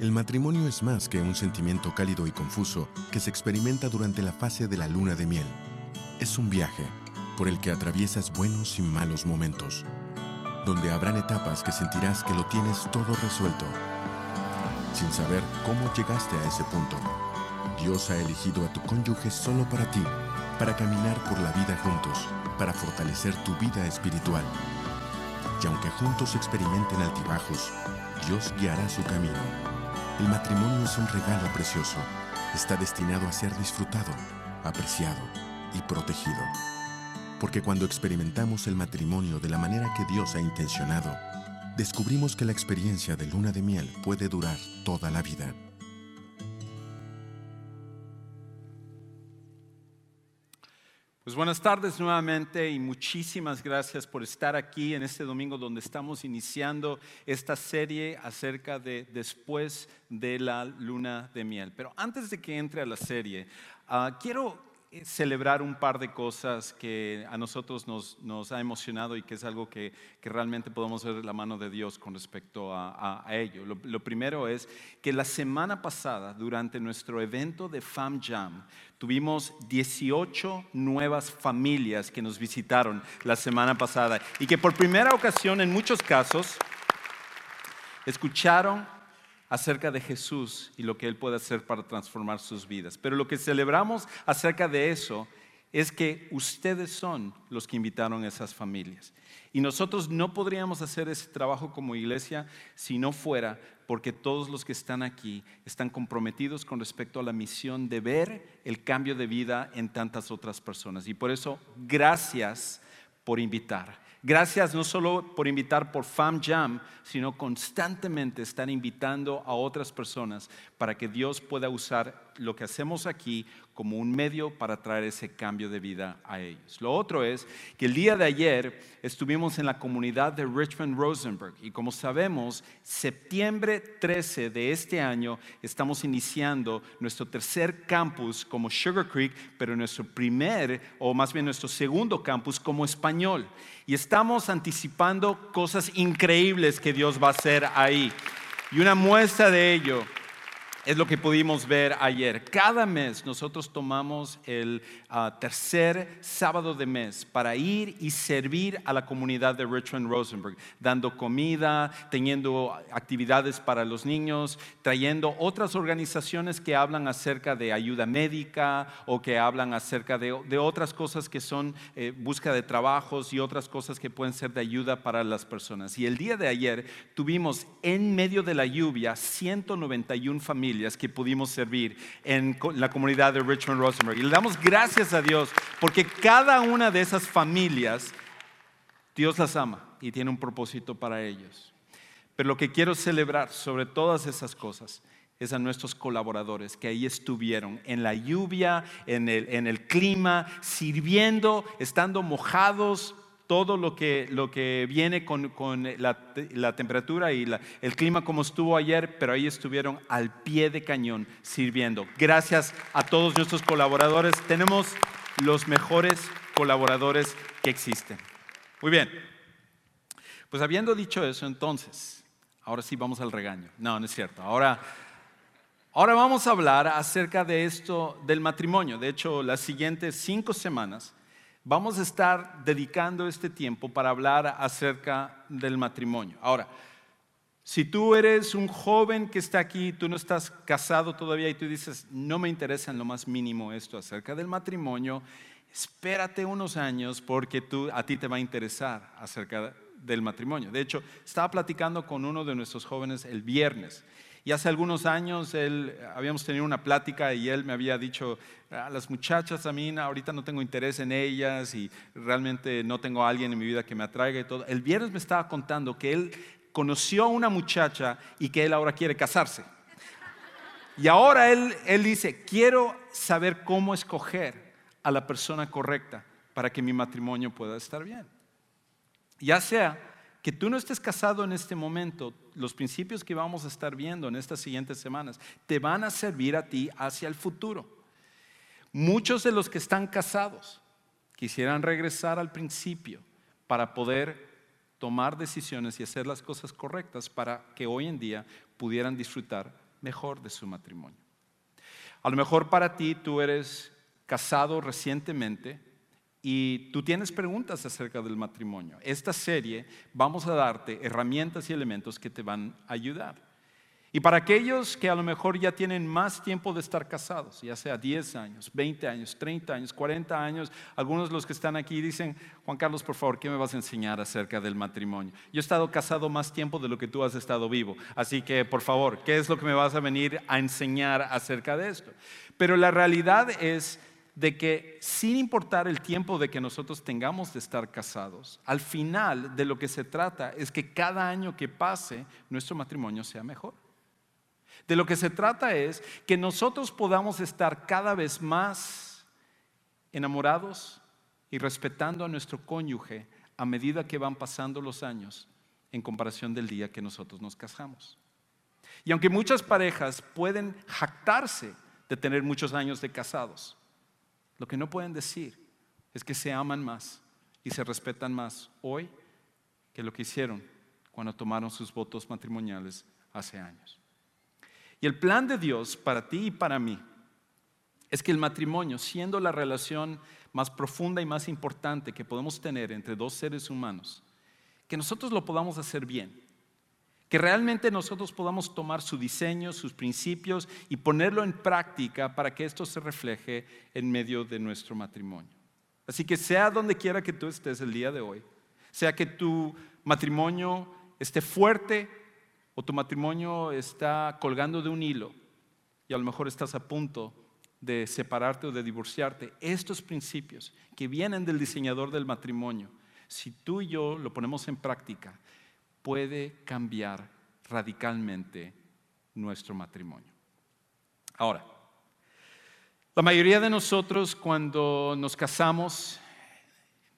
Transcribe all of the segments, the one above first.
El matrimonio es más que un sentimiento cálido y confuso que se experimenta durante la fase de la luna de miel. Es un viaje por el que atraviesas buenos y malos momentos, donde habrán etapas que sentirás que lo tienes todo resuelto, sin saber cómo llegaste a ese punto. Dios ha elegido a tu cónyuge solo para ti, para caminar por la vida juntos, para fortalecer tu vida espiritual. Y aunque juntos experimenten altibajos, Dios guiará su camino. El matrimonio es un regalo precioso. Está destinado a ser disfrutado, apreciado y protegido. Porque cuando experimentamos el matrimonio de la manera que Dios ha intencionado, descubrimos que la experiencia de luna de miel puede durar toda la vida. Buenas tardes nuevamente y muchísimas gracias por estar aquí en este domingo donde estamos iniciando esta serie acerca de después de la luna de miel. Pero antes de que entre a la serie, ah, quiero celebrar un par de cosas que a nosotros nos, ha emocionado y que es algo que, realmente podemos ver la mano de Dios con respecto a, ello. Lo, lo, primero es que la semana pasada, durante nuestro evento de Fam Jam, tuvimos 18 nuevas familias que nos visitaron la semana pasada y que por primera ocasión en muchos casos escucharon acerca de Jesús y lo que Él puede hacer para transformar sus vidas. Pero lo que celebramos acerca de eso es que ustedes son los que invitaron a esas familias. Y nosotros no podríamos hacer ese trabajo como iglesia si no fuera porque todos los que están aquí están comprometidos con respecto a la misión de ver el cambio de vida en tantas otras personas. Y por eso, gracias por invitar. Gracias no solo por invitar por Fam Jam, sino constantemente estar invitando a otras personas para que Dios pueda usar lo que hacemos aquí como un medio para traer ese cambio de vida a ellos. Lo otro es que el día de ayer estuvimos en la comunidad de Richmond Rosenberg y como sabemos, septiembre 13 de este año estamos iniciando nuestro tercer campus como Sugar Creek, pero nuestro primer o más bien nuestro segundo campus como español. Y estamos anticipando cosas increíbles que Dios va a hacer ahí. Y una muestra de ello es lo que pudimos ver ayer. Cada mes nosotros tomamos el ah, tercer sábado de mes para ir y servir a la comunidad de Richmond Rosenberg, dando comida, teniendo actividades para los niños, trayendo otras organizaciones que hablan acerca de ayuda médica o que hablan acerca de, otras cosas que son eh, búsqueda de trabajos y otras cosas que pueden ser de ayuda para las personas. Y el día de ayer tuvimos en medio de la lluvia 191 familias que pudimos servir en la comunidad de Richmond Rosenberg. Y le damos gracias a Dios porque cada una de esas familias, Dios las ama y tiene un propósito para ellos. Pero lo que quiero celebrar sobre todas esas cosas es a nuestros colaboradores que ahí estuvieron en la lluvia, en el, en el clima, sirviendo, estando mojados, todo lo que, lo que viene con, la, temperatura y el clima como estuvo ayer, pero ahí estuvieron al pie de cañón sirviendo. Gracias a todos nuestros colaboradores. Tenemos los mejores colaboradores que existen. Muy bien. Pues habiendo dicho eso, entonces, ahora sí vamos al regaño. No, no es cierto. Ahora, ahora vamos a hablar acerca de esto del matrimonio. De hecho, las siguientes cinco semanas vamos a estar dedicando este tiempo para hablar acerca del matrimonio. Ahora, si tú eres un joven que está aquí, tú no estás casado todavía y tú dices, no me interesa en lo más mínimo esto acerca del matrimonio, espérate unos años porque tú, a ti te va a interesar acerca del matrimonio. De hecho, estaba platicando con uno de nuestros jóvenes el viernes y hace algunos años él, habíamos tenido una plática y él me había dicho, a las muchachas a mí ahorita no tengo interés en ellas y realmente no tengo a alguien en mi vida que me atraiga y todo. El viernes me estaba contando que él conoció a una muchacha y que él ahora quiere casarse. Y ahora él, él dice, quiero saber cómo escoger a la persona correcta para que mi matrimonio pueda estar bien. Ya sea que tú no estés casado en este momento, los principios que vamos a estar viendo en estas siguientes semanas te van a servir a ti hacia el futuro. Muchos de los que están casados quisieran regresar al principio para poder tomar decisiones y hacer las cosas correctas para que hoy en día pudieran disfrutar mejor de su matrimonio. A lo mejor para ti tú eres casado recientemente y tú tienes preguntas acerca del matrimonio. Esta serie vamos a darte herramientas y elementos que te van a ayudar. Y para aquellos que a lo mejor ya tienen más tiempo de estar casados, ya sea 10 años, 20 años, 30 años, 40 años, algunos de los que están aquí dicen, Juan Carlos, por favor, ¿qué me vas a enseñar acerca del matrimonio? Yo he estado casado más tiempo de lo que tú has estado vivo, así que por favor, ¿qué es lo que me vas a venir a enseñar acerca de esto? Pero la realidad es de que sin importar el tiempo de que nosotros tengamos de estar casados, al final de lo que se trata es que cada año que pase nuestro matrimonio sea mejor. De lo que se trata es que nosotros podamos estar cada vez más enamorados y respetando a nuestro cónyuge a medida que van pasando los años en comparación del día que nosotros nos casamos. Y aunque muchas parejas pueden jactarse de tener muchos años de casados, lo que no pueden decir es que se aman más y se respetan más hoy que lo que hicieron cuando tomaron sus votos matrimoniales hace años. Y el plan de Dios para ti y para mí es que el matrimonio, siendo la relación más profunda y más importante que podemos tener entre dos seres humanos, que nosotros lo podamos hacer bien. Que realmente nosotros podamos tomar su diseño, sus principios y ponerlo en práctica para que esto se refleje en medio de nuestro matrimonio. Así que sea donde quiera que tú estés el día de hoy, sea que tu matrimonio esté fuerte o tu matrimonio está colgando de un hilo y a lo mejor estás a punto de separarte o de divorciarte, estos principios que vienen del diseñador del matrimonio, si tú y yo lo ponemos en práctica, puede cambiar radicalmente nuestro matrimonio. Ahora, la mayoría de nosotros cuando nos casamos,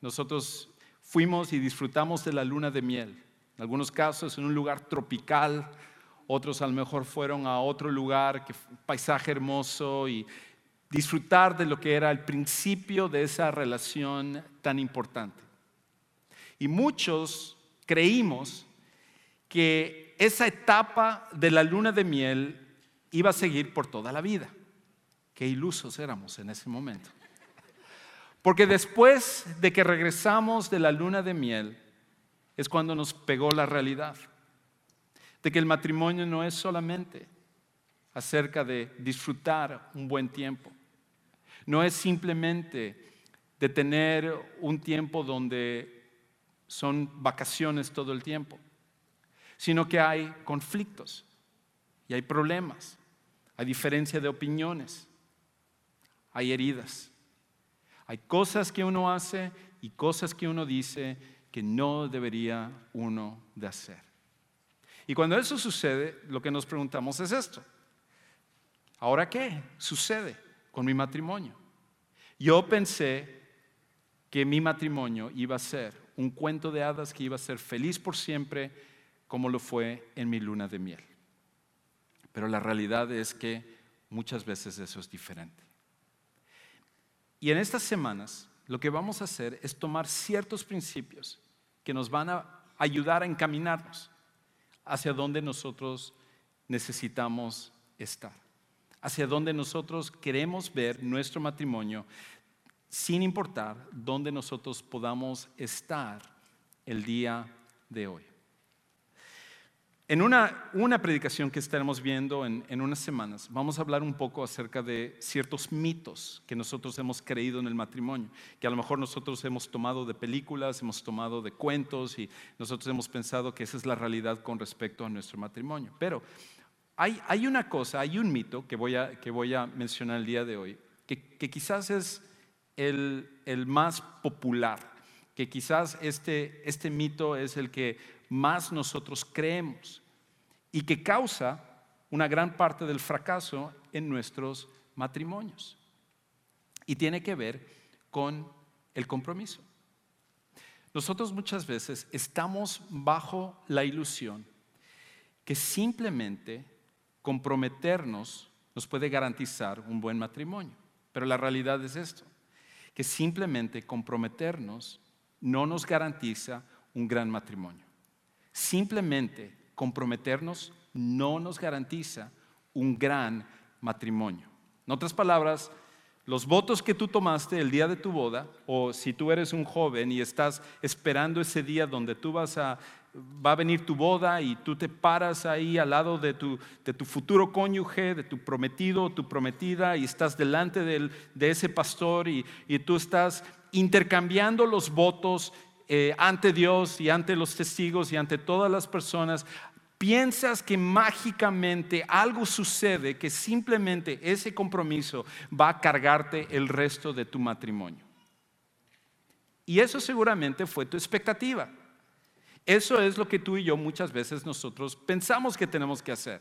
nosotros fuimos y disfrutamos de la luna de miel en algunos casos en un lugar tropical, otros a lo mejor fueron a otro lugar, que paisaje hermoso y disfrutar de lo que era el principio de esa relación tan importante. Y muchos creímos que esa etapa de la luna de miel iba a seguir por toda la vida. Qué ilusos éramos en ese momento. Porque después de que regresamos de la luna de miel, es cuando nos pegó la realidad de que el matrimonio no es solamente acerca de disfrutar un buen tiempo, no es simplemente de tener un tiempo donde son vacaciones todo el tiempo, sino que hay conflictos y hay problemas, hay diferencia de opiniones, hay heridas, hay cosas que uno hace y cosas que uno dice que no debería uno de hacer. Y cuando eso sucede, lo que nos preguntamos es esto. ¿Ahora qué sucede con mi matrimonio? Yo pensé que mi matrimonio iba a ser un cuento de hadas que iba a ser feliz por siempre como lo fue en mi luna de miel. Pero la realidad es que muchas veces eso es diferente. Y en estas semanas lo que vamos a hacer es tomar ciertos principios que nos van a ayudar a encaminarnos hacia donde nosotros necesitamos estar, hacia donde nosotros queremos ver nuestro matrimonio, sin importar dónde nosotros podamos estar el día de hoy. En una, una, predicación que estaremos viendo en, en, unas semanas, vamos a hablar un poco acerca de ciertos mitos que nosotros hemos creído en el matrimonio, que a lo mejor nosotros hemos tomado de películas, hemos tomado de cuentos y nosotros hemos pensado que esa es la realidad con respecto a nuestro matrimonio. Pero hay, hay una cosa, hay un mito que voy a, que voy a mencionar el día de hoy, que, que quizás es el, el más popular, que quizás este, este mito es el que más nosotros creemos y que causa una gran parte del fracaso en nuestros matrimonios. Y tiene que ver con el compromiso. Nosotros muchas veces estamos bajo la ilusión que simplemente comprometernos nos puede garantizar un buen matrimonio. Pero la realidad es esto, que simplemente comprometernos no nos garantiza un gran matrimonio. Simplemente comprometernos no nos garantiza un gran matrimonio. En otras palabras, los votos que tú tomaste el día de tu boda, o si tú eres un joven y estás esperando ese día donde tú vas a, va a venir tu boda y tú te paras ahí al lado de tu, de tu futuro cónyuge, de tu prometido tu prometida, y estás delante de ese pastor y, y tú estás intercambiando los votos eh, ante Dios y ante los testigos y ante todas las personas, piensas que mágicamente algo sucede que simplemente ese compromiso va a cargarte el resto de tu matrimonio. Y eso seguramente fue tu expectativa. Eso es lo que tú y yo muchas veces nosotros pensamos que tenemos que hacer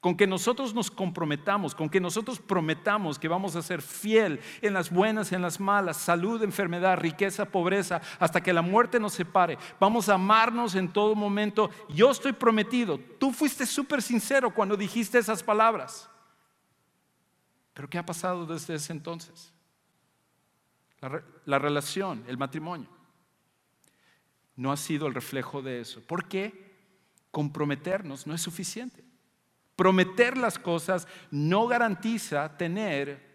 con que nosotros nos comprometamos, con que nosotros prometamos que vamos a ser fiel en las buenas, en las malas, salud, enfermedad, riqueza, pobreza, hasta que la muerte nos separe. Vamos a amarnos en todo momento. Yo estoy prometido. Tú fuiste súper sincero cuando dijiste esas palabras. Pero ¿qué ha pasado desde ese entonces? La, la relación, el matrimonio, no ha sido el reflejo de eso. ¿Por qué? Comprometernos no es suficiente. Prometer las cosas no garantiza tener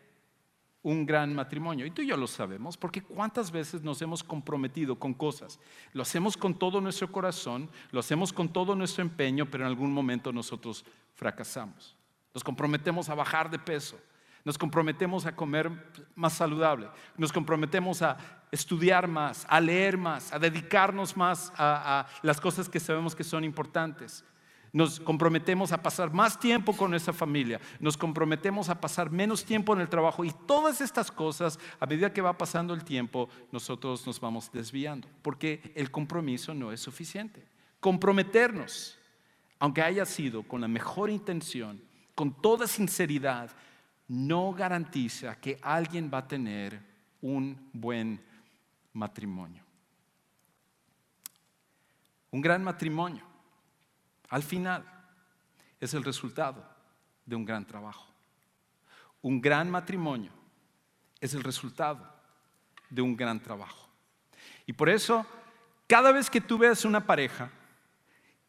un gran matrimonio. Y tú y yo lo sabemos, porque cuántas veces nos hemos comprometido con cosas. Lo hacemos con todo nuestro corazón, lo hacemos con todo nuestro empeño, pero en algún momento nosotros fracasamos. Nos comprometemos a bajar de peso, nos comprometemos a comer más saludable, nos comprometemos a estudiar más, a leer más, a dedicarnos más a, a las cosas que sabemos que son importantes. Nos comprometemos a pasar más tiempo con nuestra familia, nos comprometemos a pasar menos tiempo en el trabajo y todas estas cosas, a medida que va pasando el tiempo, nosotros nos vamos desviando, porque el compromiso no es suficiente. Comprometernos, aunque haya sido con la mejor intención, con toda sinceridad, no garantiza que alguien va a tener un buen matrimonio. Un gran matrimonio al final es el resultado de un gran trabajo. Un gran matrimonio es el resultado de un gran trabajo. Y por eso, cada vez que tú veas una pareja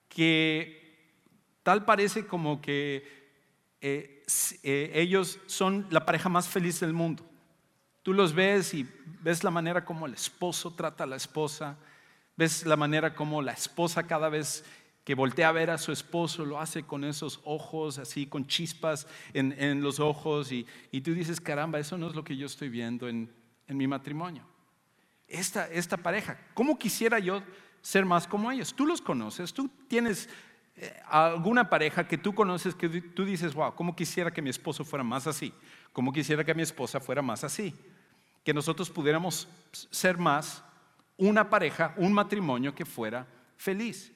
que tal parece como que eh, eh, ellos son la pareja más feliz del mundo, tú los ves y ves la manera como el esposo trata a la esposa, ves la manera como la esposa cada vez que voltea a ver a su esposo, lo hace con esos ojos, así con chispas en, los ojos, y, tú dices, caramba, eso no es lo que yo estoy viendo en, mi matrimonio. Esta, esta, pareja, ¿cómo quisiera yo ser más como ellos? Tú los conoces, tú tienes eh, alguna pareja que tú conoces que tú dices, wow, ¿cómo quisiera que mi esposo fuera más así? ¿Cómo quisiera que mi esposa fuera más así? Que nosotros pudiéramos ser más una pareja, un matrimonio que fuera feliz.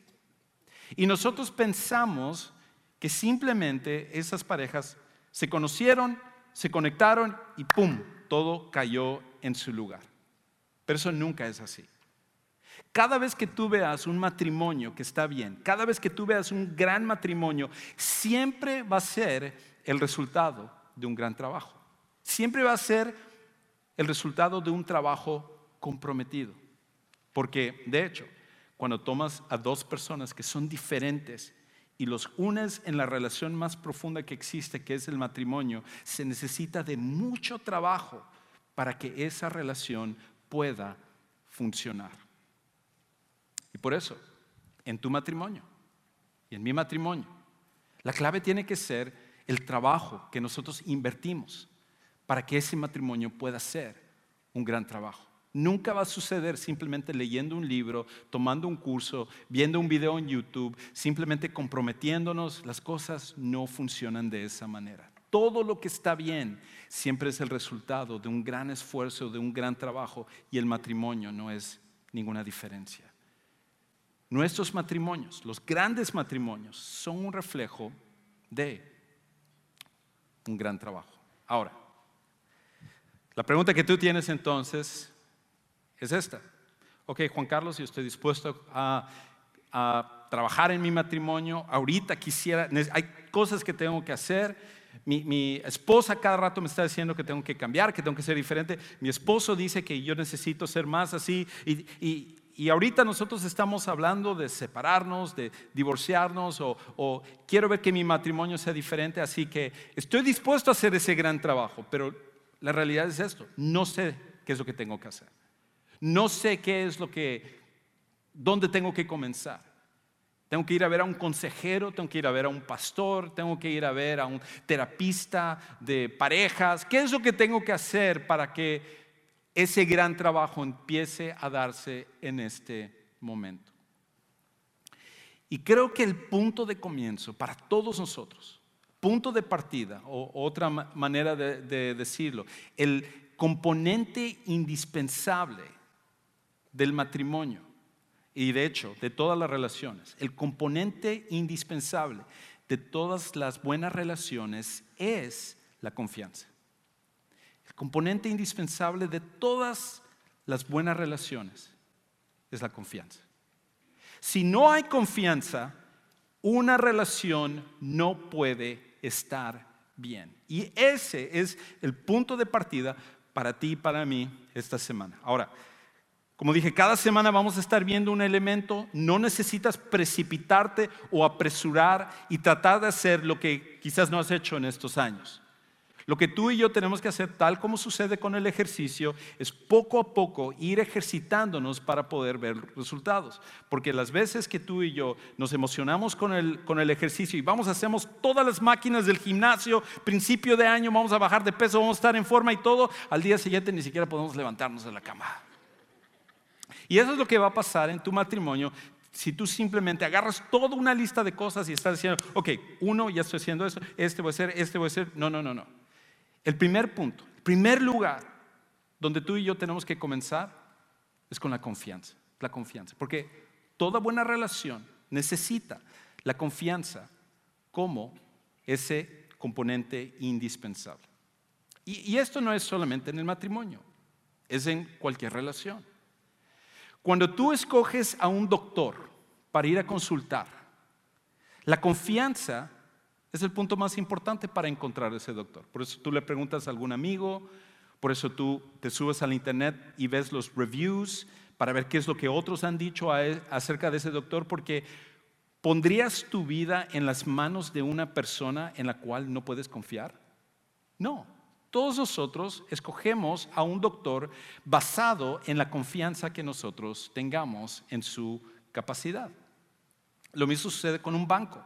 Y nosotros pensamos que simplemente esas parejas se conocieron, se conectaron y ¡pum! Todo cayó en su lugar. Pero eso nunca es así. Cada vez que tú veas un matrimonio que está bien, cada vez que tú veas un gran matrimonio, siempre va a ser el resultado de un gran trabajo. Siempre va a ser el resultado de un trabajo comprometido. Porque, de hecho, cuando tomas a dos personas que son diferentes y los unes en la relación más profunda que existe, que es el matrimonio, se necesita de mucho trabajo para que esa relación pueda funcionar. Y por eso, en tu matrimonio y en mi matrimonio, la clave tiene que ser el trabajo que nosotros invertimos para que ese matrimonio pueda ser un gran trabajo. Nunca va a suceder simplemente leyendo un libro, tomando un curso, viendo un video en YouTube, simplemente comprometiéndonos. Las cosas no funcionan de esa manera. Todo lo que está bien siempre es el resultado de un gran esfuerzo, de un gran trabajo y el matrimonio no es ninguna diferencia. Nuestros matrimonios, los grandes matrimonios, son un reflejo de un gran trabajo. Ahora, la pregunta que tú tienes entonces es esta. Ok, Juan Carlos, yo estoy dispuesto a, trabajar en mi matrimonio. Ahorita quisiera, hay cosas que tengo que hacer. Mi, esposa cada rato me está diciendo que tengo que cambiar, que tengo que ser diferente. Mi esposo dice que yo necesito ser más así. Y, y ahorita nosotros estamos hablando de separarnos, de divorciarnos o, o, quiero ver que mi matrimonio sea diferente, así que estoy dispuesto a hacer ese gran trabajo, pero la realidad es esto, no sé qué es lo que tengo que hacer. No sé qué es lo que, dónde tengo que comenzar. Tengo que ir a ver a un consejero, tengo que ir a ver a un pastor, tengo que ir a ver a un terapista de parejas. ¿Qué es lo que tengo que hacer para que ese gran trabajo empiece a darse en este momento? Y creo que el punto de comienzo para todos nosotros, punto de partida, o otra manera de, de decirlo, el componente indispensable del matrimonio y de hecho de todas las relaciones, el componente indispensable de todas las buenas relaciones es la confianza. El componente indispensable de todas las buenas relaciones es la confianza. Si no hay confianza, una relación no puede estar bien. Y ese es el punto de partida para ti y para mí esta semana. Ahora, como dije, cada semana vamos a estar viendo un elemento, no necesitas precipitarte o apresurar y tratar de hacer lo que quizás no has hecho en estos años. Lo que tú y yo tenemos que hacer, tal como sucede con el ejercicio, es poco a poco ir ejercitándonos para poder ver resultados. Porque las veces que tú y yo nos emocionamos con el, con el ejercicio y vamos, hacemos todas las máquinas del gimnasio, principio de año, vamos a bajar de peso, vamos a estar en forma y todo, al día siguiente ni siquiera podemos levantarnos de la cama. Y eso es lo que va a pasar en tu matrimonio si tú simplemente agarras toda una lista de cosas y estás diciendo, ok, uno, ya estoy haciendo eso, este voy a hacer, este voy a hacer. No, no, no, no. El primer punto, el primer lugar donde tú y yo tenemos que comenzar es con la confianza. La confianza. Porque toda buena relación necesita la confianza como ese componente indispensable. Y esto no es solamente en el matrimonio, es en cualquier relación. Cuando tú escoges a un doctor para ir a consultar, la confianza es el punto más importante para encontrar ese doctor. Por eso tú le preguntas a algún amigo, por eso tú te subes al internet y ves los reviews para ver qué es lo que otros han dicho e, acerca de ese doctor, porque ¿pondrías tu vida en las manos de una persona en la cual no puedes confiar? No, todos nosotros escogemos a un doctor basado en la confianza que nosotros tengamos en su capacidad. Lo mismo sucede con un banco.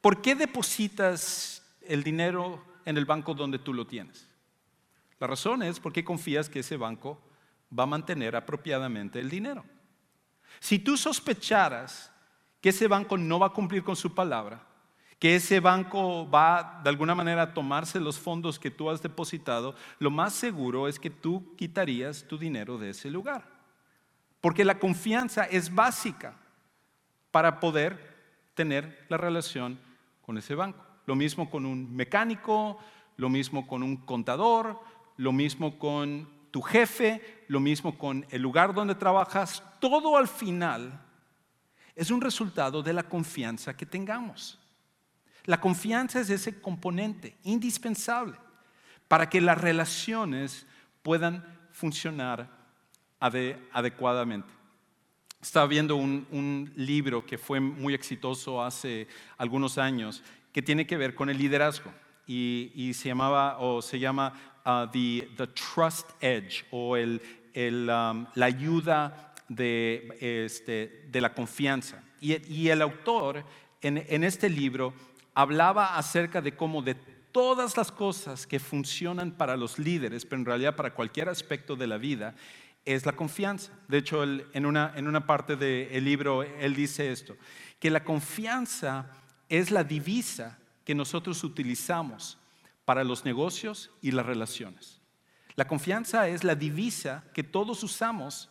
¿Por qué depositas el dinero en el banco donde tú lo tienes? La razón es porque confías que ese banco va a mantener apropiadamente el dinero. Si tú sospecharas que ese banco no va a cumplir con su palabra, que ese banco va de alguna manera a tomarse los fondos que tú has depositado, lo más seguro es que tú quitarías tu dinero de ese lugar. Porque la confianza es básica para poder tener la relación con ese banco. Lo mismo con un mecánico, lo mismo con un contador, lo mismo con tu jefe, lo mismo con el lugar donde trabajas. Todo al final es un resultado de la confianza que tengamos. La confianza es ese componente indispensable para que las relaciones puedan funcionar adecuadamente. Estaba viendo un, libro que fue muy exitoso hace algunos años que tiene que ver con el liderazgo y, se llamaba o se llama uh, the, Trust Edge o um, la ayuda de, este, la confianza. Y, el autor en este libro hablaba acerca de cómo de todas las cosas que funcionan para los líderes, pero en realidad para cualquier aspecto de la vida, es la confianza. De hecho, en, una, en una parte del libro, él dice esto, que la confianza es la divisa que nosotros utilizamos para los negocios y las relaciones. La confianza es la divisa que todos usamos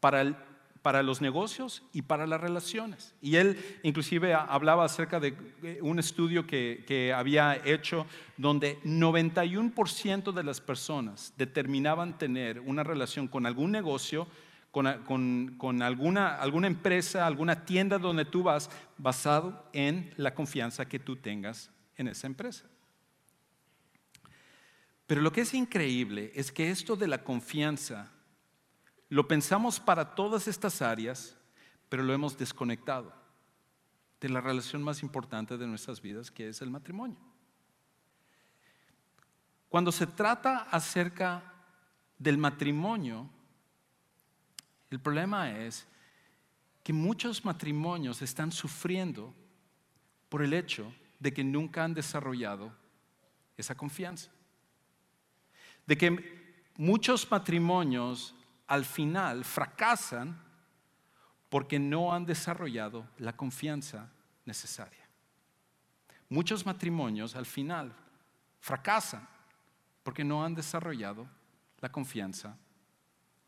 para el, para los negocios y para las relaciones. Y él inclusive hablaba acerca de un estudio que, había hecho donde 91% de las personas determinaban tener una relación con algún negocio, con, con, alguna, alguna empresa, alguna tienda donde tú vas, basado en la confianza que tú tengas en esa empresa. Pero lo que es increíble es que esto de la confianza lo pensamos para todas estas áreas, pero lo hemos desconectado de la relación más importante de nuestras vidas, que es el matrimonio. Cuando se trata acerca del matrimonio, el problema es que muchos matrimonios están sufriendo por el hecho de que nunca han desarrollado esa confianza. De que muchos matrimonios al final fracasan porque no han desarrollado la confianza necesaria. Muchos matrimonios al final fracasan porque no han desarrollado la confianza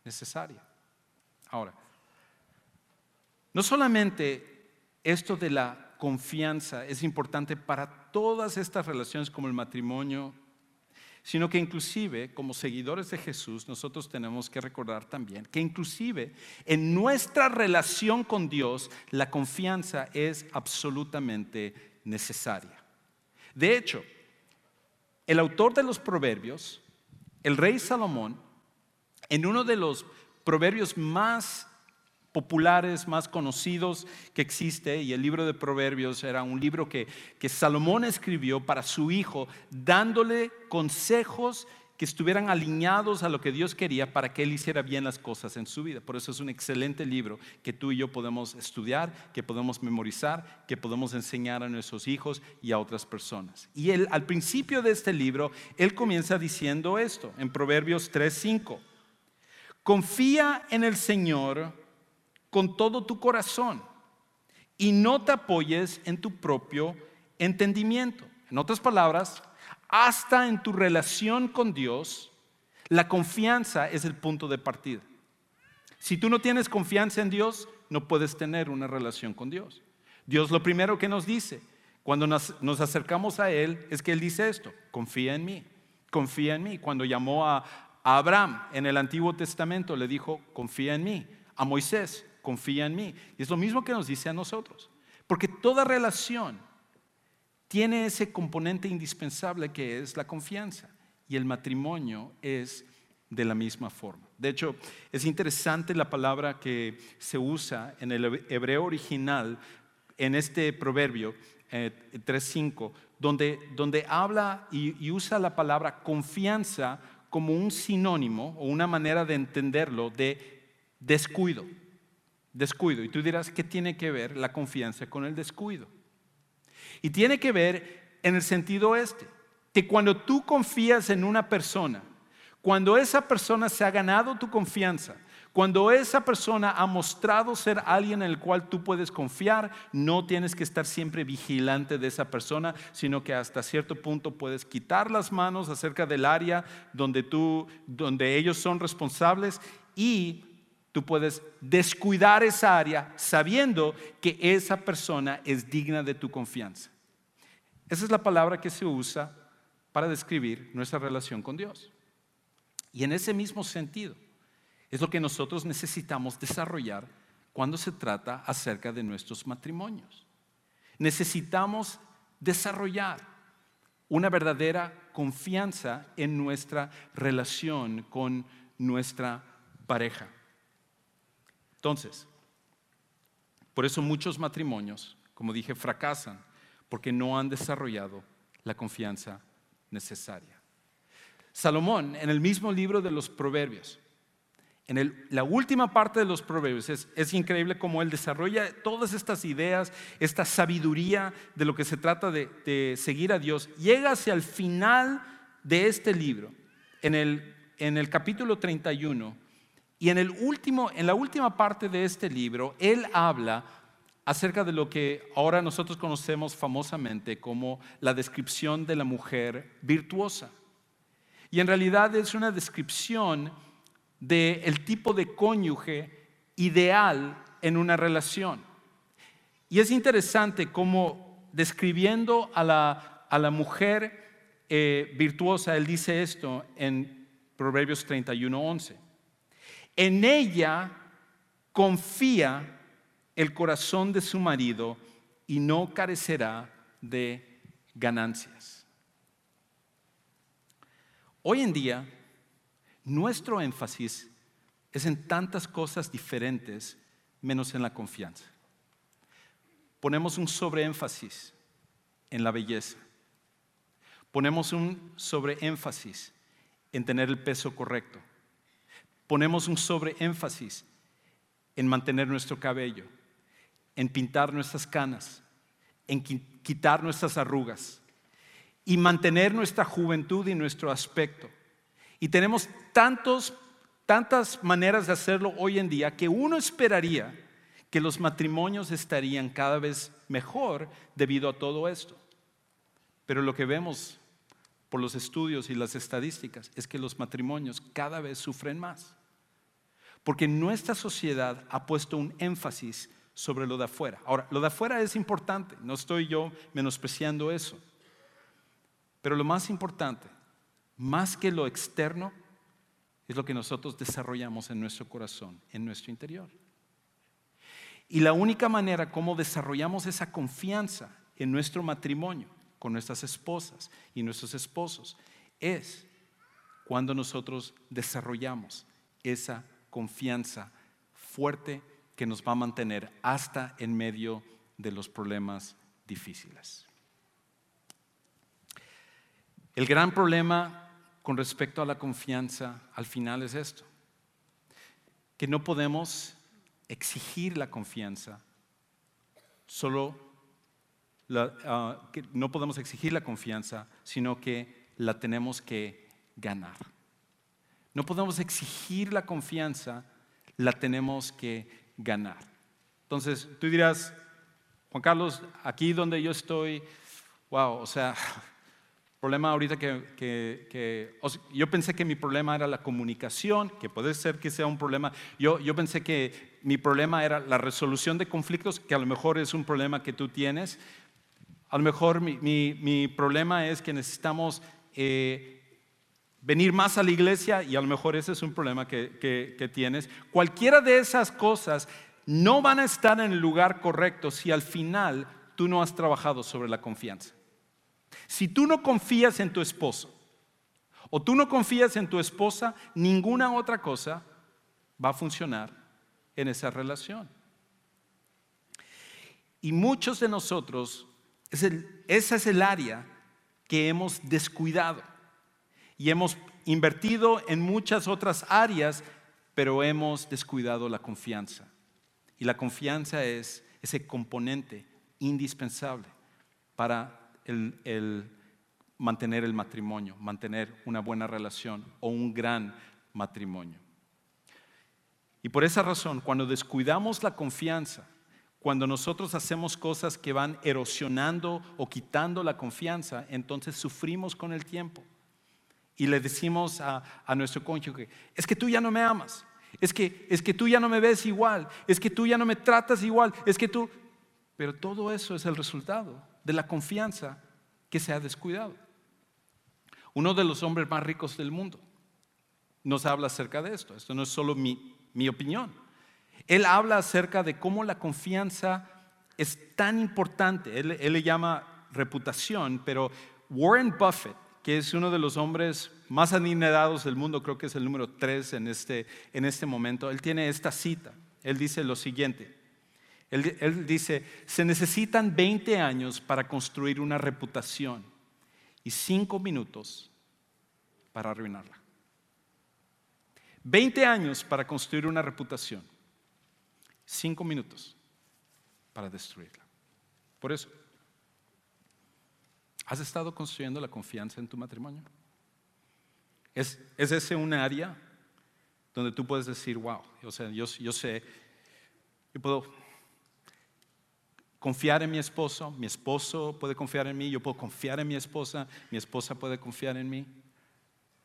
necesaria. Ahora, no solamente esto de la confianza es importante para todas estas relaciones como el matrimonio, sino que inclusive como seguidores de Jesús nosotros tenemos que recordar también que inclusive en nuestra relación con Dios la confianza es absolutamente necesaria. De hecho, el autor de los proverbios, el rey Salomón, en uno de los proverbios más populares, más conocidos que existe, y el libro de Proverbios era un libro que, que Salomón escribió para su hijo, dándole consejos que estuvieran alineados a lo que Dios quería para que él hiciera bien las cosas en su vida. Por eso es un excelente libro que tú y yo podemos estudiar, que podemos memorizar, que podemos enseñar a nuestros hijos y a otras personas. Y él, al principio de este libro, él comienza diciendo esto en Proverbios 3:5. Confía en el Señor con todo tu corazón y no te apoyes en tu propio entendimiento. En otras palabras, hasta en tu relación con Dios, la confianza es el punto de partida. Si tú no tienes confianza en Dios, no puedes tener una relación con Dios. Dios lo primero que nos dice cuando nos, acercamos a Él es que Él dice esto, confía en mí, confía en mí. Cuando llamó a, a Abraham en el Antiguo Testamento, le dijo, confía en mí. A Moisés, confía en mí. Y es lo mismo que nos dice a nosotros. Porque toda relación tiene ese componente indispensable que es la confianza. Y el matrimonio es de la misma forma. De hecho, es interesante la palabra que se usa en el hebreo original, en este proverbio 3.5, eh, donde, donde habla y usa la palabra confianza como un sinónimo o una manera de entenderlo de descuido descuido. Y tú dirás, ¿qué tiene que ver la confianza con el descuido? Y tiene que ver en el sentido este, que cuando tú confías en una persona, cuando esa persona se ha ganado tu confianza, cuando esa persona ha mostrado ser alguien en el cual tú puedes confiar, no tienes que estar siempre vigilante de esa persona, sino que hasta cierto punto puedes quitar las manos acerca del área donde tú donde ellos son responsables y Tú puedes descuidar esa área sabiendo que esa persona es digna de tu confianza. Esa es la palabra que se usa para describir nuestra relación con Dios. Y en ese mismo sentido es lo que nosotros necesitamos desarrollar cuando se trata acerca de nuestros matrimonios. Necesitamos desarrollar una verdadera confianza en nuestra relación con nuestra pareja. Entonces, por eso muchos matrimonios, como dije, fracasan porque no han desarrollado la confianza necesaria. Salomón, en el mismo libro de los Proverbios, en la última parte de los Proverbios, es, increíble cómo él desarrolla todas estas ideas, esta sabiduría de lo que se trata de, seguir a Dios. Llega hacia el final de este libro, en el, en el capítulo 31, y en, el último, en la última parte de este libro, él habla acerca de lo que ahora nosotros conocemos famosamente como la descripción de la mujer virtuosa. Y en realidad es una descripción del tipo de cónyuge ideal en una relación. Y es interesante cómo describiendo a la, a la mujer eh, virtuosa, él dice esto en Proverbios 31:11. En ella confía el corazón de su marido y no carecerá de ganancias. Hoy en día, nuestro énfasis es en tantas cosas diferentes menos en la confianza. Ponemos un sobreénfasis en la belleza. Ponemos un sobreénfasis en tener el peso correcto. Ponemos un sobreénfasis en mantener nuestro cabello, en pintar nuestras canas, en quitar nuestras arrugas y mantener nuestra juventud y nuestro aspecto. Y tenemos tantos, tantas maneras de hacerlo hoy en día que uno esperaría que los matrimonios estarían cada vez mejor debido a todo esto. Pero lo que vemos por los estudios y las estadísticas es que los matrimonios cada vez sufren más. Porque nuestra sociedad ha puesto un énfasis sobre lo de afuera. Ahora, lo de afuera es importante, no estoy yo menospreciando eso. Pero lo más importante, más que lo externo, es lo que nosotros desarrollamos en nuestro corazón, en nuestro interior. Y la única manera como desarrollamos esa confianza en nuestro matrimonio con nuestras esposas y nuestros esposos es cuando nosotros desarrollamos esa confianza fuerte que nos va a mantener hasta en medio de los problemas difíciles. El gran problema con respecto a la confianza al final es esto, que no podemos exigir la confianza, solo ah, que no podemos exigir la confianza, sino que la tenemos que ganar. No podemos exigir la confianza, la tenemos que ganar. Entonces, tú dirás, Juan Carlos, aquí donde yo estoy, wow, o sea, problema ahorita que, yo pensé que mi problema era la comunicación, que puede ser que sea un problema. Yo, yo pensé que mi problema era la resolución de conflictos, que a lo mejor es un problema que tú tienes. A lo mejor mi, mi, problema es que necesitamos eh, venir más a la iglesia y a lo mejor ese es un problema que, que tienes. Cualquiera de esas cosas no van a estar en el lugar correcto si al final tú no has trabajado sobre la confianza. Si tú no confías en tu esposo o tú no confías en tu esposa, ninguna otra cosa va a funcionar en esa relación. Y muchos de nosotros, esa es el área que hemos descuidado y hemos invertido en muchas otras áreas, pero hemos descuidado la confianza. Y la confianza es ese componente indispensable para mantener el matrimonio, mantener una buena relación o un gran matrimonio. Y por esa razón, cuando descuidamos la confianza, cuando nosotros hacemos cosas que van erosionando o quitando la confianza, entonces sufrimos con el tiempo. Y le decimos a, a nuestro cónyuge, es que tú ya no me amas, es que, es que tú ya no me ves igual, es que tú ya no me tratas igual, es que tú... Pero todo eso es el resultado de la confianza que se ha descuidado. Uno de los hombres más ricos del mundo nos habla acerca de esto. Esto no es solo mi, opinión. Él habla acerca de cómo la confianza es tan importante. Él, le llama reputación, pero Warren Buffett, que es uno de los hombres más adinerados del mundo, creo que es el número tres en este, en este momento, él tiene esta cita. Él dice lo siguiente, él, dice, se necesitan 20 años para construir una reputación y 5 minutos para arruinarla. 20 años para construir una reputación, 5 minutos para destruirla. Por eso, ¿has estado construyendo la confianza en tu matrimonio? ¿Es, es ese un área donde tú puedes decir, wow, o sea, yo, yo sé, yo puedo confiar en mi esposo, mi esposo puede confiar en mí, yo puedo confiar en mi esposa, mi esposa puede confiar en mí.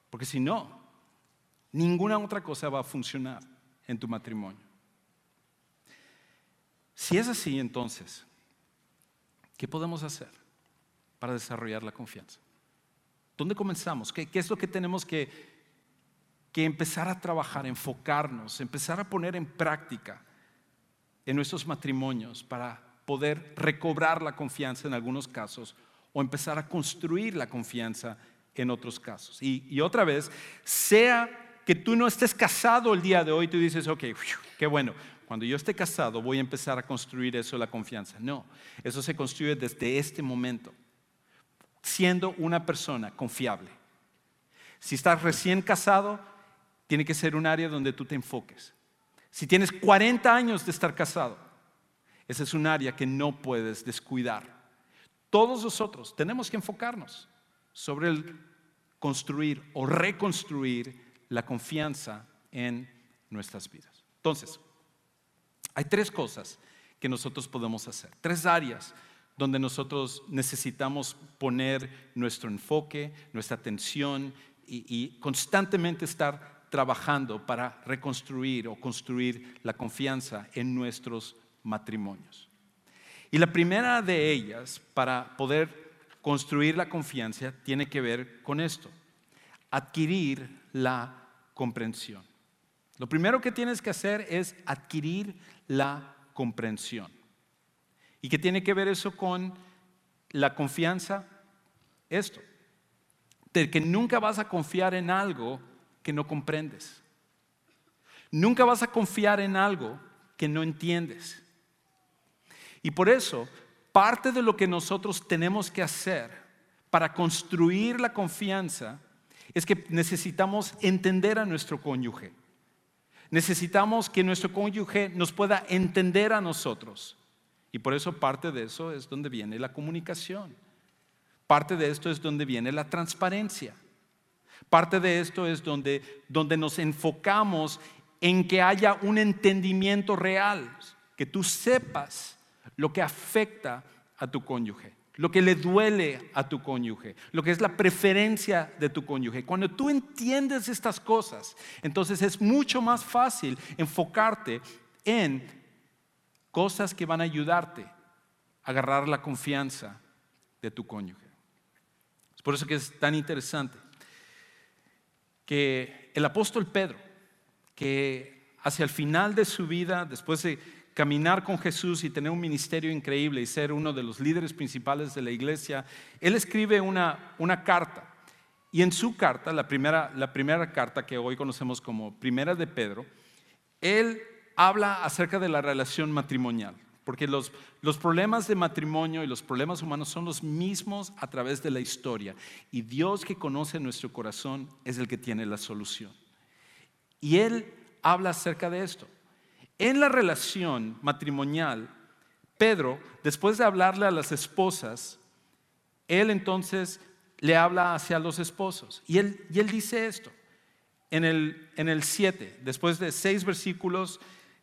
Porque si no, ninguna otra cosa va a funcionar en tu matrimonio. Si es así, entonces, ¿qué podemos hacer para desarrollar la confianza? ¿Dónde comenzamos? ¿Qué, es lo que tenemos que, que empezar a trabajar, enfocarnos, empezar a poner en práctica en nuestros matrimonios para poder recobrar la confianza en algunos casos o empezar a construir la confianza en otros casos. Y, otra vez, sea que tú no estés casado el día de hoy, tú dices, ok, qué bueno, cuando yo esté casado voy a empezar a construir eso, la confianza. No, eso se construye desde este momento, siendo una persona confiable. Si estás recién casado, tiene que ser un área donde tú te enfoques. Si tienes 40 años de estar casado, ese es un área que no puedes descuidar. Todos nosotros tenemos que enfocarnos sobre el construir o reconstruir la confianza en nuestras vidas. Entonces, hay tres cosas que nosotros podemos hacer, tres áreas donde nosotros necesitamos poner nuestro enfoque, nuestra atención y, constantemente estar trabajando para reconstruir o construir la confianza en nuestros matrimonios. Y la primera de ellas, para poder construir la confianza, tiene que ver con esto, adquirir la comprensión. Lo primero que tienes que hacer es adquirir la comprensión. ¿Y qué tiene que ver eso con la confianza? Esto, de que nunca vas a confiar en algo que no comprendes. Nunca vas a confiar en algo que no entiendes. Y por eso, parte de lo que nosotros tenemos que hacer para construir la confianza es que necesitamos entender a nuestro cónyuge. Necesitamos que nuestro cónyuge nos pueda entender a nosotros. Y por eso parte de eso es donde viene la comunicación. Parte de esto es donde viene la transparencia. Parte de esto es donde, donde nos enfocamos en que haya un entendimiento real, que tú sepas lo que afecta a tu cónyuge lo que le duele a tu cónyuge, lo que es la preferencia de tu cónyuge. Cuando tú entiendes estas cosas, entonces es mucho más fácil enfocarte en cosas que van a ayudarte a agarrar la confianza de tu cónyuge. Es por eso que es tan interesante que el apóstol Pedro, que hacia el final de su vida, después de caminar con Jesús y tener un ministerio increíble y ser uno de los líderes principales de la iglesia, él escribe una, una carta. Y en su carta, la primera, la primera carta que hoy conocemos como Primera de Pedro, él habla acerca de la relación matrimonial. Porque los, los problemas de matrimonio y los problemas humanos son los mismos a través de la historia. Y Dios que conoce nuestro corazón es el que tiene la solución. Y Él habla acerca de esto. En la relación matrimonial, Pedro, después de hablarle a las esposas, él entonces le habla hacia los esposos. Y él, y él dice esto en el, en el 7, después de seis versículos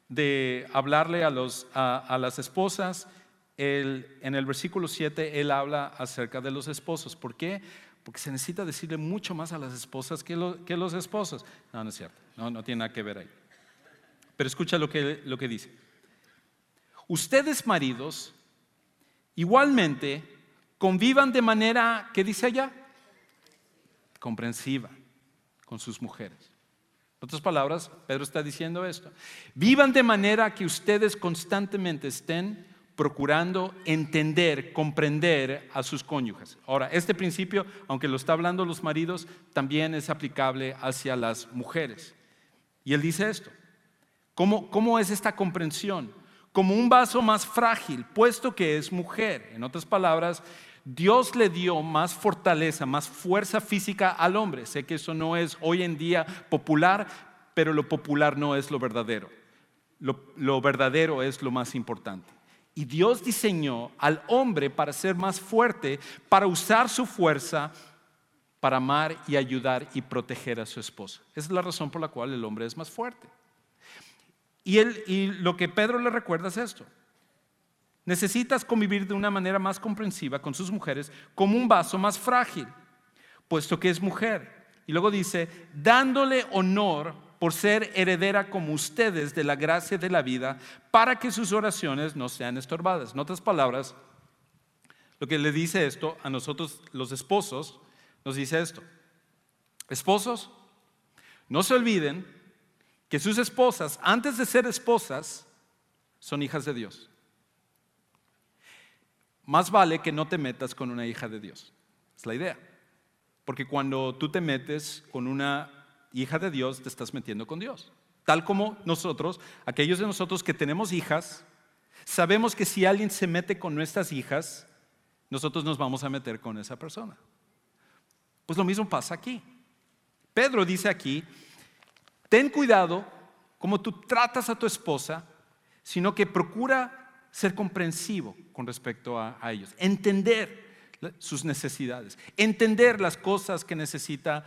de hablarle a, los, a, las esposas, en el versículo 7 él habla acerca de los esposos. ¿Por qué? Porque se necesita decirle mucho más a las esposas que, que los esposos. No, no es cierto, no, no tiene nada que ver ahí. Pero escucha lo que, lo que dice. Ustedes maridos, igualmente, convivan de manera, ¿qué dice allá? Comprensiva con sus mujeres. En otras palabras, Pedro está diciendo esto. Vivan de manera que ustedes constantemente estén procurando entender, comprender a sus cónyuges. Ahora, este principio, aunque lo está hablando los maridos, también es aplicable hacia las mujeres. Y él dice esto, ¿Cómo, es esta comprensión? Como un vaso más frágil, puesto que es mujer. En otras palabras, Dios le dio más fortaleza, más fuerza física al hombre. Sé que eso no es hoy en día popular, pero lo popular no es lo verdadero. Lo, verdadero es lo más importante. Y Dios diseñó al hombre para ser más fuerte, para usar su fuerza para amar y ayudar y proteger a su esposa. Esa es la razón por la cual el hombre es más fuerte. Y lo que Pedro le recuerda es esto. Necesitas convivir de una manera más comprensiva con sus mujeres como un vaso más frágil, puesto que es mujer. Y luego dice, dándole honor por ser heredera como ustedes de la gracia de la vida, para que sus oraciones no sean estorbadas. En otras palabras, lo que le dice esto a nosotros los esposos, nos dice esto. Esposos, no se olviden que sus esposas, antes de ser esposas, son hijas de Dios. Más vale que no te metas con una hija de Dios. Es la idea. Porque cuando tú te metes con una hija de Dios, te estás metiendo con Dios. Tal como nosotros, aquellos de nosotros que tenemos hijas, sabemos que si alguien se mete con nuestras hijas, nosotros nos vamos a meter con esa persona. Pues lo mismo pasa aquí. Pedro dice aquí, ten cuidado como tú tratas a tu esposa, sino que procura ser comprensivo con respecto a, ellos, entender sus necesidades, entender las cosas que necesita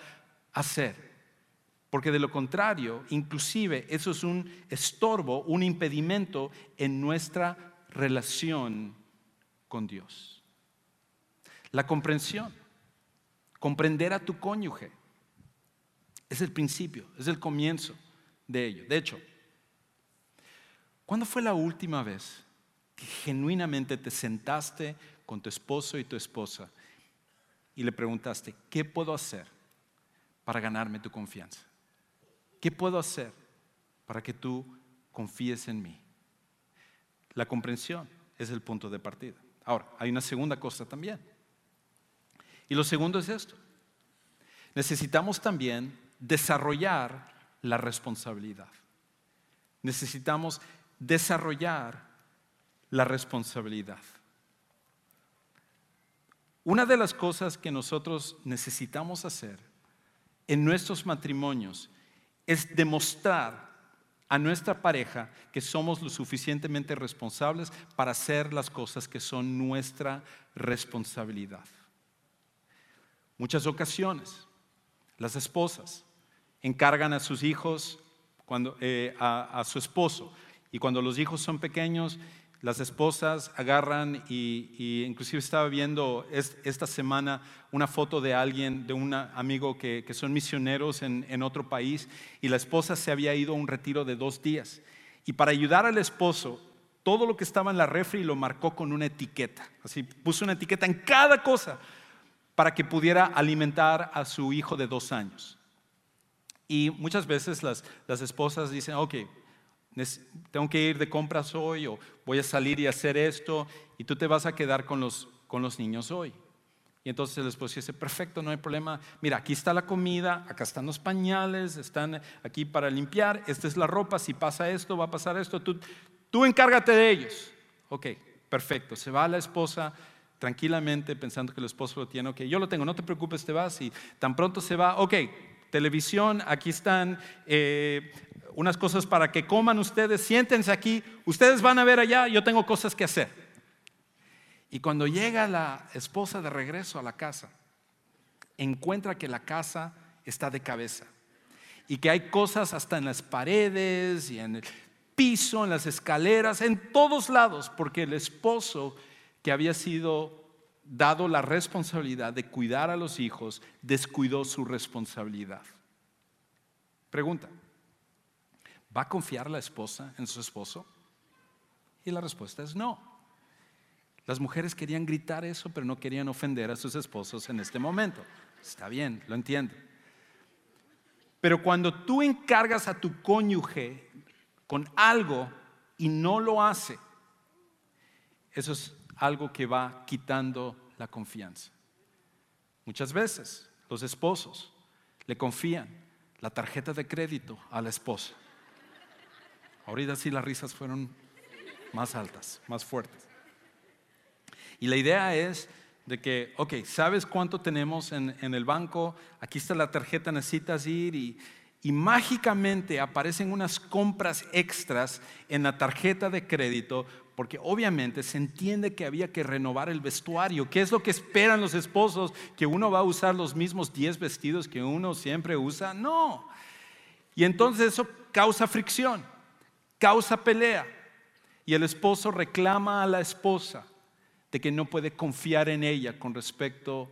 hacer. Porque de lo contrario, inclusive eso es un estorbo, un impedimento en nuestra relación con Dios. La comprensión, comprender a tu cónyuge, es el principio, es el comienzo de ello. De hecho, ¿cuándo fue la última vez genuinamente te sentaste con tu esposo y tu esposa y le preguntaste, ¿qué puedo hacer para ganarme tu confianza? ¿Qué puedo hacer para que tú confíes en mí? La comprensión es el punto de partida. Ahora, hay una segunda cosa también. Y lo segundo es esto. Necesitamos también desarrollar la responsabilidad. Necesitamos desarrollar la responsabilidad. Una de las cosas que nosotros necesitamos hacer en nuestros matrimonios es demostrar a nuestra pareja que somos lo suficientemente responsables para hacer las cosas que son nuestra responsabilidad. Muchas ocasiones, las esposas encargan a sus hijos, cuando, eh, a, su esposo, y cuando los hijos son pequeños, las esposas agarran y, inclusive estaba viendo esta semana una foto de alguien, de un amigo que, son misioneros en, otro país y la esposa se había ido a un retiro de dos días. Y para ayudar al esposo, todo lo que estaba en la refri lo marcó con una etiqueta. Así puso una etiqueta en cada cosa para que pudiera alimentar a su hijo de dos años. Y muchas veces las, las esposas dicen, ok, tengo que ir de compras hoy o voy a salir y hacer esto y tú te vas a quedar con los, con los niños hoy. Y entonces el esposo dice, perfecto, no hay problema. Mira, aquí está la comida, acá están los pañales, están aquí para limpiar, esta es la ropa, si pasa esto, va a pasar esto, tú, tú encárgate de ellos. Ok, perfecto. Se va la esposa tranquilamente pensando que el esposo lo tiene, ok, yo lo tengo, no te preocupes, te vas y tan pronto se va, ok, televisión, aquí están eh, unas cosas para que coman ustedes, siéntense aquí, ustedes van a ver allá, yo tengo cosas que hacer. Y cuando llega la esposa de regreso a la casa, encuentra que la casa está de cabeza y que hay cosas hasta en las paredes y en el piso, en las escaleras, en todos lados, porque el esposo que había sido dado la responsabilidad de cuidar a los hijos, descuidó su responsabilidad. Pregunta, ¿Va a confiar la esposa en su esposo? Y la respuesta es no. Las mujeres querían gritar eso, pero no querían ofender a sus esposos en este momento. Está bien, lo entiendo. Pero cuando tú encargas a tu cónyuge con algo y no lo hace, eso es algo que va quitando la confianza. Muchas veces los esposos le confían la tarjeta de crédito a la esposa. Ahorita sí las risas fueron más altas, más fuertes. Y la idea es de que, ok, ¿sabes cuánto tenemos en, el banco? Aquí está la tarjeta, necesitas ir y, y mágicamente aparecen unas compras extras en la tarjeta de crédito porque obviamente se entiende que había que renovar el vestuario. ¿Qué es lo que esperan los esposos? ¿Que uno va a usar los mismos 10 vestidos que uno siempre usa? No. Y entonces eso causa fricción causa pelea y el esposo reclama a la esposa de que no puede confiar en ella con respecto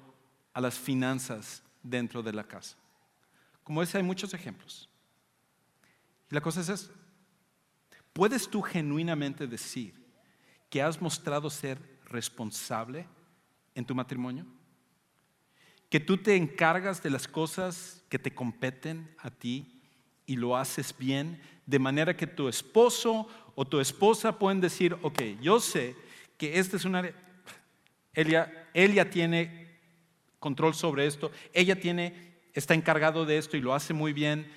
a las finanzas dentro de la casa. Como ese hay muchos ejemplos. Y la cosa es. ¿Puedes tú genuinamente decir que has mostrado ser responsable en tu matrimonio? ¿Que tú te encargas de las cosas que te competen a ti y lo haces bien, de manera que tu esposo o tu esposa pueden decir, ok, yo sé que esta es una... Ella, ella tiene control sobre esto, ella tiene está encargado de esto y lo hace muy bien,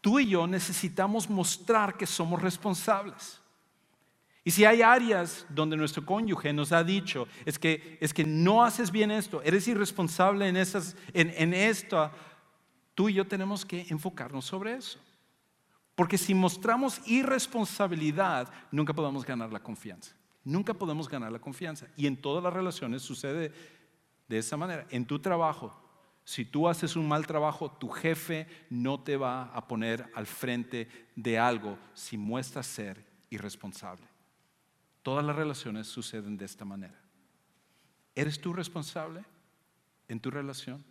tú y yo necesitamos mostrar que somos responsables. Y si hay áreas donde nuestro cónyuge nos ha dicho, es que, es que no haces bien esto, eres irresponsable en, esas, en, en esto, tú y yo tenemos que enfocarnos sobre eso. Porque si mostramos irresponsabilidad, nunca podemos ganar la confianza. Nunca podemos ganar la confianza. Y en todas las relaciones sucede de esa manera. En tu trabajo, si tú haces un mal trabajo, tu jefe no te va a poner al frente de algo si muestras ser irresponsable. Todas las relaciones suceden de esta manera. ¿Eres tú responsable en tu relación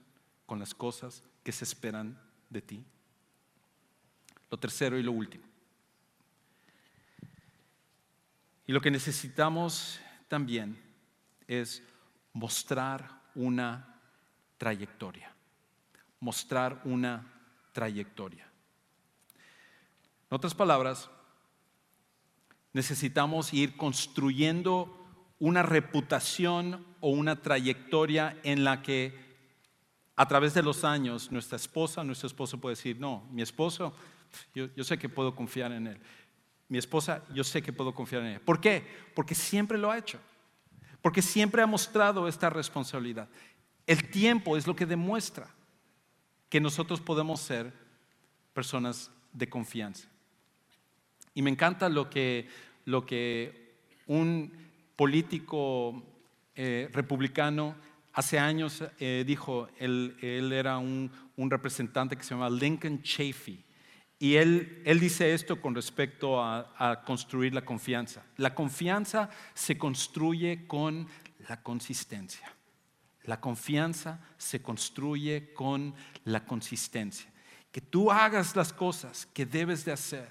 con las cosas que se esperan de ti? Lo tercero y lo último. Y lo que necesitamos también es mostrar una trayectoria. Mostrar una trayectoria. En otras palabras, necesitamos ir construyendo una reputación o una trayectoria en la que a través de los años nuestra esposa, nuestro esposo puede decir, no, mi esposo, yo, sé que puedo confiar en él. Mi esposa, yo sé que puedo confiar en ella. ¿Por qué? Porque siempre lo ha hecho. Porque siempre ha mostrado esta responsabilidad. El tiempo es lo que demuestra que nosotros podemos ser personas de confianza. Y me encanta lo que, lo que un político eh, republicano hace años eh, dijo, él, era un, representante que se llama Lincoln Chafee. Y él, él, dice esto con respecto a, construir la confianza. La confianza se construye con la consistencia. La confianza se construye con la consistencia. Que tú hagas las cosas que debes de hacer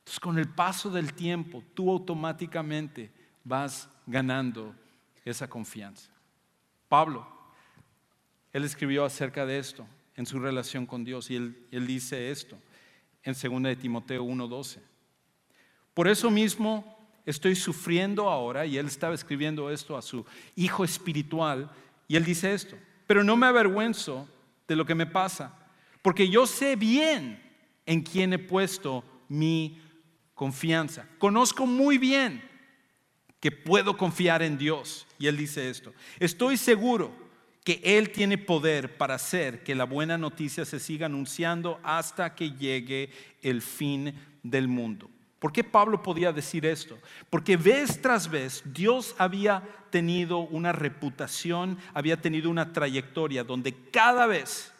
entonces, con el paso del tiempo, tú automáticamente vas ganando esa confianza. Pablo, él escribió acerca de esto en su relación con Dios y él, él dice esto en 2 de Timoteo 1:12. Por eso mismo estoy sufriendo ahora, y él estaba escribiendo esto a su hijo espiritual, y él dice esto, pero no me avergüenzo de lo que me pasa, porque yo sé bien en quién he puesto mi confianza. Conozco muy bien que puedo confiar en Dios. Y Él dice esto. Estoy seguro que Él tiene poder para hacer que la buena noticia se siga anunciando hasta que llegue el fin del mundo. ¿Por qué Pablo podía decir esto? Porque vez tras vez Dios había tenido una reputación, había tenido una trayectoria donde cada vez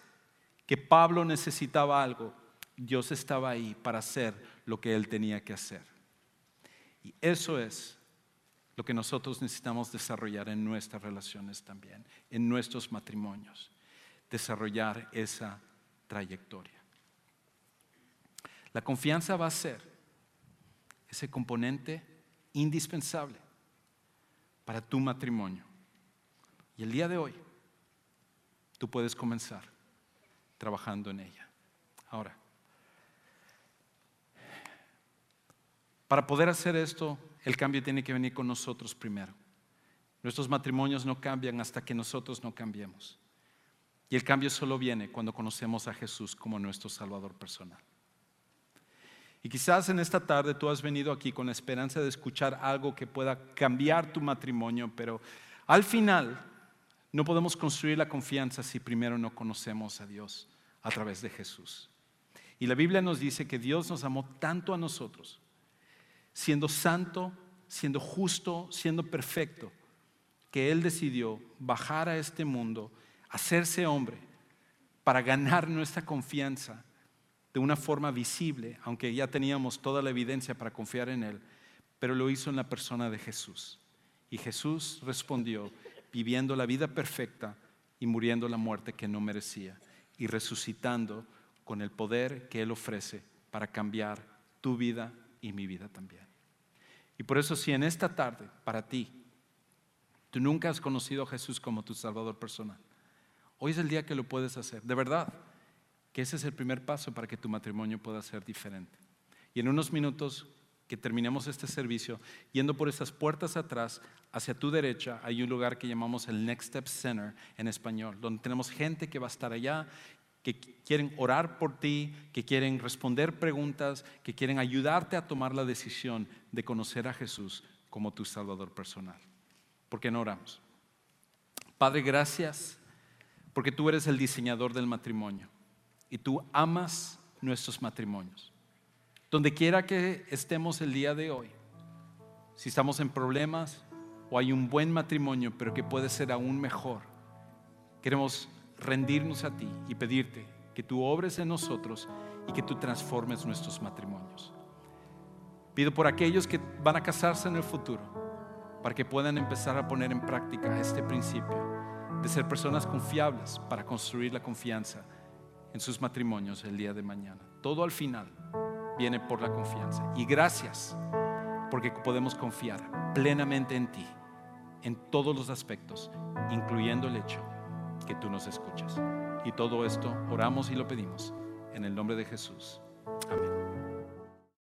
que Pablo necesitaba algo, Dios estaba ahí para hacer lo que él tenía que hacer. Y eso es lo que nosotros necesitamos desarrollar en nuestras relaciones también, en nuestros matrimonios, desarrollar esa trayectoria. La confianza va a ser ese componente indispensable para tu matrimonio. Y el día de hoy, tú puedes comenzar trabajando en ella. Ahora, Para poder hacer esto, el cambio tiene que venir con nosotros primero. Nuestros matrimonios no cambian hasta que nosotros no cambiemos. Y el cambio solo viene cuando conocemos a Jesús como nuestro Salvador personal. Y quizás en esta tarde tú has venido aquí con la esperanza de escuchar algo que pueda cambiar tu matrimonio, pero al final no podemos construir la confianza si primero no conocemos a Dios a través de Jesús. Y la Biblia nos dice que Dios nos amó tanto a nosotros siendo santo, siendo justo, siendo perfecto, que Él decidió bajar a este mundo, hacerse hombre, para ganar nuestra confianza de una forma visible, aunque ya teníamos toda la evidencia para confiar en Él, pero lo hizo en la persona de Jesús. Y Jesús respondió viviendo la vida perfecta y muriendo la muerte que no merecía y resucitando con el poder que Él ofrece para cambiar tu vida y mi vida también. Y por eso si en esta tarde, para ti, tú nunca has conocido a Jesús como tu Salvador personal, hoy es el día que lo puedes hacer. De verdad, que ese es el primer paso para que tu matrimonio pueda ser diferente. Y en unos minutos que terminemos este servicio yendo por esas puertas atrás, hacia tu derecha, hay un lugar que llamamos el Next Step Center en español, donde tenemos gente que va a estar allá, que quieren orar por ti, que quieren responder preguntas, que quieren ayudarte a tomar la decisión de conocer a Jesús como tu Salvador personal. ¿Por qué no oramos? Padre, gracias porque tú eres el diseñador del matrimonio y tú amas nuestros matrimonios. Donde quiera que estemos el día de hoy, si estamos en problemas o hay un buen matrimonio, pero que puede ser aún mejor, queremos rendirnos a ti y pedirte que tú obres en nosotros y que tú transformes nuestros matrimonios. Pido por aquellos que van a casarse en el futuro, para que puedan empezar a poner en práctica este principio de ser personas confiables para construir la confianza en sus matrimonios el día de mañana. Todo al final viene por la confianza. Y gracias porque podemos confiar plenamente en ti, en todos los aspectos, incluyendo el hecho que tú nos escuchas. Y todo esto oramos y lo pedimos en el nombre de Jesús. Amén.